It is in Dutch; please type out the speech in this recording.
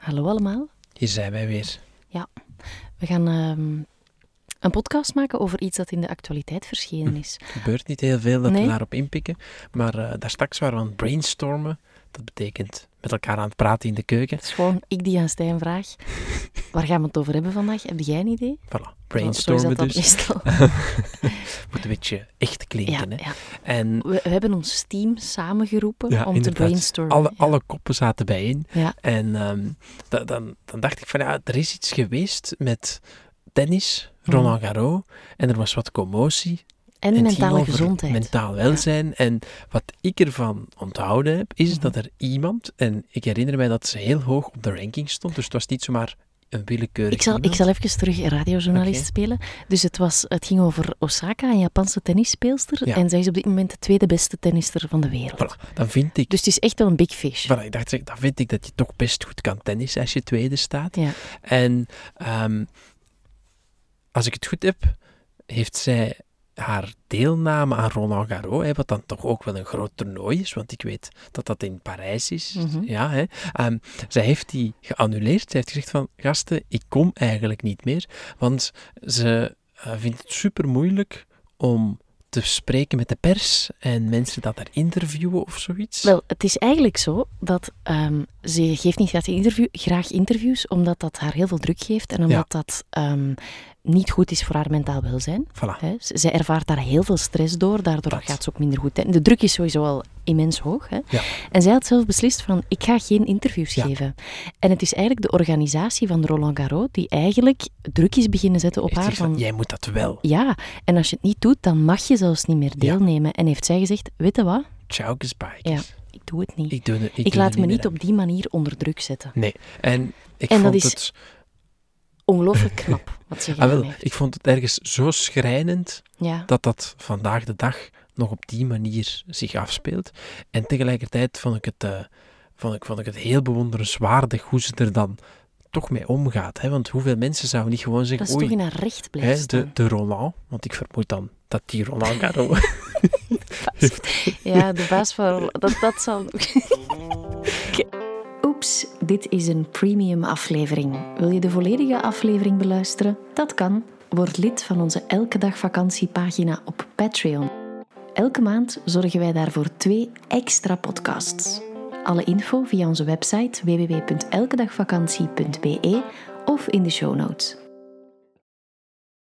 Hallo allemaal. Hier zijn wij weer. We gaan ehm, een podcast maken over iets dat in de actualiteit verschenen is. Er gebeurt niet heel veel dat Nee. we daarop inpikken, maar eh, daar straks waren we aan het brainstormen. Dat betekent met elkaar aan het praten in de keuken. Het is gewoon ik die aan Stijn vraag. Waar gaan we het over hebben vandaag? Heb jij een idee? Voilà, brainstormen dus. meestal. Moet een beetje echt Ja, klinken. hè? ja. En We, we hebben ons team samengeroepen Ja, om te brainstormen. alle, Ja. alle koppen zaten bijeen. En ehm, da- dan, dan dacht ik van ja, er is iets geweest met tennis, Roland Garros. En er was wat commotie. En mentale gezondheid. Mentaal welzijn. En wat ik ervan onthouden heb, is Mhm. dat er iemand, en ik herinner mij dat ze heel hoog op de ranking stond, dus het was niet zomaar een willekeurig Ik zal, ik zal even terug radiojournalist spelen. Dus het, was, het ging over Osaka, een Japanse tennisspeelster. Ja. En zij is op dit moment de tweede beste tennister van de wereld. Voilà, dan vind ik, Dus het is echt wel een big fish. voilà, ik dacht, dan vind ik dat je toch best goed kan tennissen als je tweede staat. Ja. En ehm, als ik het goed heb, heeft zij haar deelname aan Roland Garros, hè, wat dan toch ook wel een groot toernooi is, want ik weet dat dat in Parijs is. Mhm. Ja, hè. Ehm, zij heeft die geannuleerd. Zij heeft gezegd van, gasten, ik kom eigenlijk niet meer, want ze eh, vindt het super moeilijk om te spreken met de pers en mensen dat er interviewen of zoiets. Wel, het is eigenlijk zo dat ehm, ze geeft niet graag, interview, graag interviews, omdat dat haar heel veel druk geeft en omdat dat ehm, niet goed is voor haar mentaal welzijn. Voilà. Hè. Zij ervaart daar heel veel stress door, daardoor Dat. gaat ze ook minder goed. En de druk is sowieso al immens hoog. Hè. Ja. En zij had zelf beslist van, ik ga geen interviews Ja. geven. En het is eigenlijk de organisatie van Roland Garros die eigenlijk druk is beginnen zetten op Heeft haar van, jij moet dat wel. Ja, en als je het niet doet, dan mag je zelfs niet meer Ja. deelnemen. En heeft zij gezegd, weet je wat, Ciao. Ja. ik doe het niet. Ik, doe, het- ik, Ik doe laat me niet op die manier onder druk zetten. Nee, en ik En dat vond is het... Ongelooflijk knap wat ze Ah, wel, heeft. ik vond het ergens zo schrijnend Ja. dat dat vandaag de dag nog op die manier zich afspeelt. En tegelijkertijd vond ik het, eh, vond ik, vond ik het heel bewonderenswaardig hoe ze er dan toch mee omgaat. Hè? Want hoeveel mensen zouden niet gewoon Dat zeggen, is toch in haar recht blijven hè, de, de Roland, want ik vermoed dan dat die Roland Garros... Ja, de baas van... Dat, dat zal... Dit is een premium aflevering. Wil je de volledige aflevering beluisteren? Dat kan. Word lid van onze Elke Dag Vakantiepagina op Patreon. Elke maand zorgen wij daarvoor twee extra podcasts. Alle info via onze website www.elkedagvakantie.be of in de show notes.